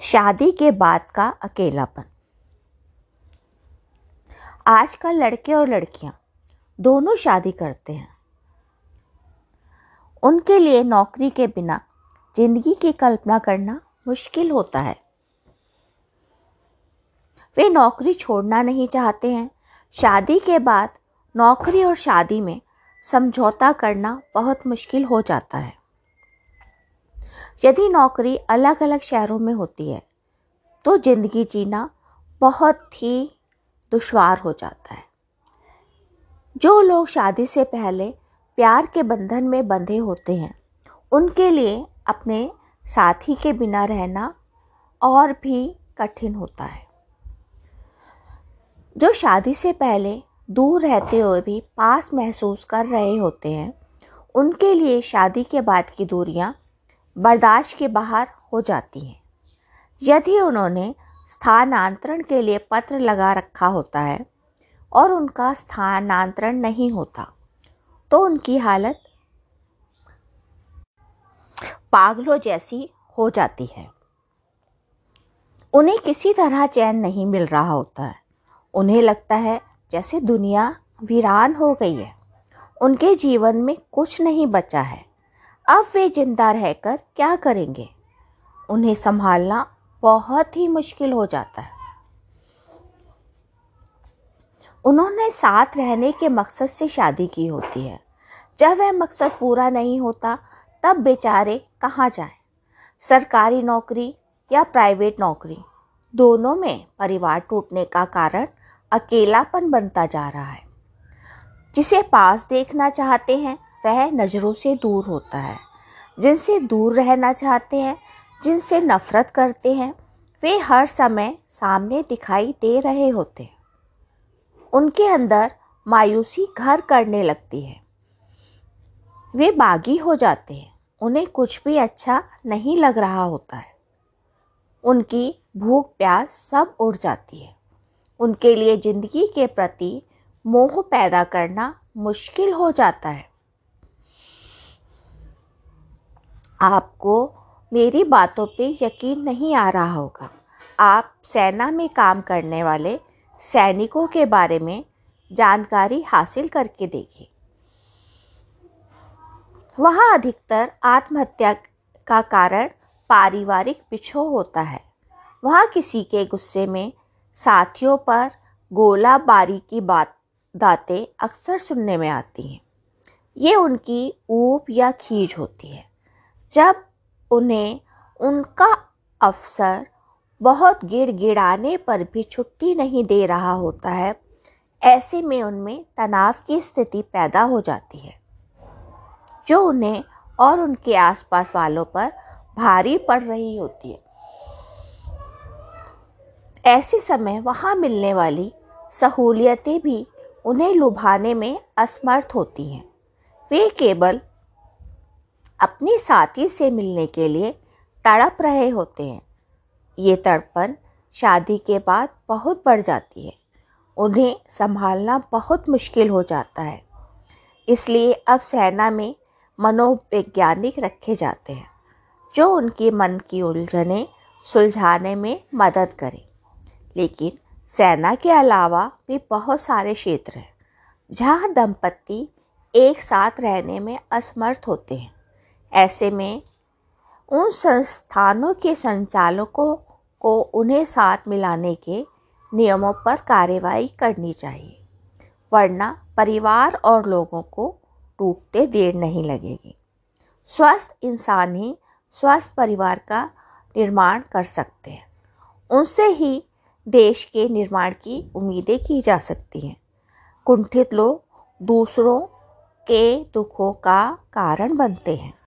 शादी के बाद का अकेलापन। आजकल लड़के और लड़कियाँ दोनों शादी करते हैं। उनके लिए नौकरी के बिना ज़िंदगी की कल्पना करना मुश्किल होता है। वे नौकरी छोड़ना नहीं चाहते हैं। शादी के बाद नौकरी और शादी में समझौता करना बहुत मुश्किल हो जाता है। यदि नौकरी अलग अलग शहरों में होती है तो ज़िंदगी जीना बहुत ही दुश्वार हो जाता है। जो लोग शादी से पहले प्यार के बंधन में बंधे होते हैं, उनके लिए अपने साथी के बिना रहना और भी कठिन होता है। जो शादी से पहले दूर रहते हुए भी पास महसूस कर रहे होते हैं, उनके लिए शादी के बाद की दूरियाँ बर्दाश्त के बाहर हो जाती हैं। यदि उन्होंने स्थानांतरण के लिए पत्र लगा रखा होता है और उनका स्थानांतरण नहीं होता तो उनकी हालत पागलों जैसी हो जाती है। उन्हें किसी तरह चैन नहीं मिल रहा होता है। उन्हें लगता है जैसे दुनिया वीरान हो गई है। उनके जीवन में कुछ नहीं बचा है। अब वे ज़िंदा रहकर क्या करेंगे? उन्हें संभालना बहुत ही मुश्किल हो जाता है। उन्होंने साथ रहने के मकसद से शादी की होती है। जब वह मकसद पूरा नहीं होता, तब बेचारे कहाँ जाएँ? सरकारी नौकरी या प्राइवेट नौकरी? दोनों में परिवार टूटने का कारण अकेलापन बनता जा रहा है। जिसे पास देखना चाहते हैं वह नज़रों से दूर होता है। जिनसे दूर रहना चाहते हैं, जिनसे नफ़रत करते हैं, वे हर समय सामने दिखाई दे रहे होते हैं। उनके अंदर मायूसी घर करने लगती है। वे बागी हो जाते हैं। उन्हें कुछ भी अच्छा नहीं लग रहा होता है। उनकी भूख प्यास सब उड़ जाती है। उनके लिए ज़िंदगी के प्रति मोह पैदा करना मुश्किल हो जाता है। आपको मेरी बातों पे यकीन नहीं आ रहा होगा। आप सेना में काम करने वाले सैनिकों के बारे में जानकारी हासिल करके देखिए। वहाँ अधिकतर आत्महत्या का कारण पारिवारिक पिछो होता है। वहाँ किसी के गुस्से में साथियों पर गोला बारी की बात, दातें अक्सर सुनने में आती हैं। ये उनकी ऊप या खींच होती है। जब उन्हें उनका अफसर बहुत गिड़गिड़ाने पर भी छुट्टी नहीं दे रहा होता है, ऐसे में उनमें तनाव की स्थिति पैदा हो जाती है, जो उन्हें और उनके आसपास वालों पर भारी पड़ रही होती है। ऐसे समय वहाँ मिलने वाली सहूलियतें भी उन्हें लुभाने में असमर्थ होती हैं। वे केवल अपने साथी से मिलने के लिए तड़प रहे होते हैं। ये तड़पन शादी के बाद बहुत बढ़ जाती है। उन्हें संभालना बहुत मुश्किल हो जाता है। इसलिए अब सेना में मनोवैज्ञानिक रखे जाते हैं, जो उनके मन की उलझने सुलझाने में मदद करें। लेकिन सेना के अलावा भी बहुत सारे क्षेत्र हैं, जहाँ दंपति एक साथ रहने में असमर्थ होते हैं। ऐसे में उन संस्थानों के संचालकों को उन्हें साथ मिलाने के नियमों पर कार्रवाई करनी चाहिए, वरना परिवार और लोगों को टूटते देर नहीं लगेगी। स्वस्थ इंसान ही स्वस्थ परिवार का निर्माण कर सकते हैं। उनसे ही देश के निर्माण की उम्मीदें की जा सकती हैं। कुंठित लोग दूसरों के दुखों का कारण बनते हैं।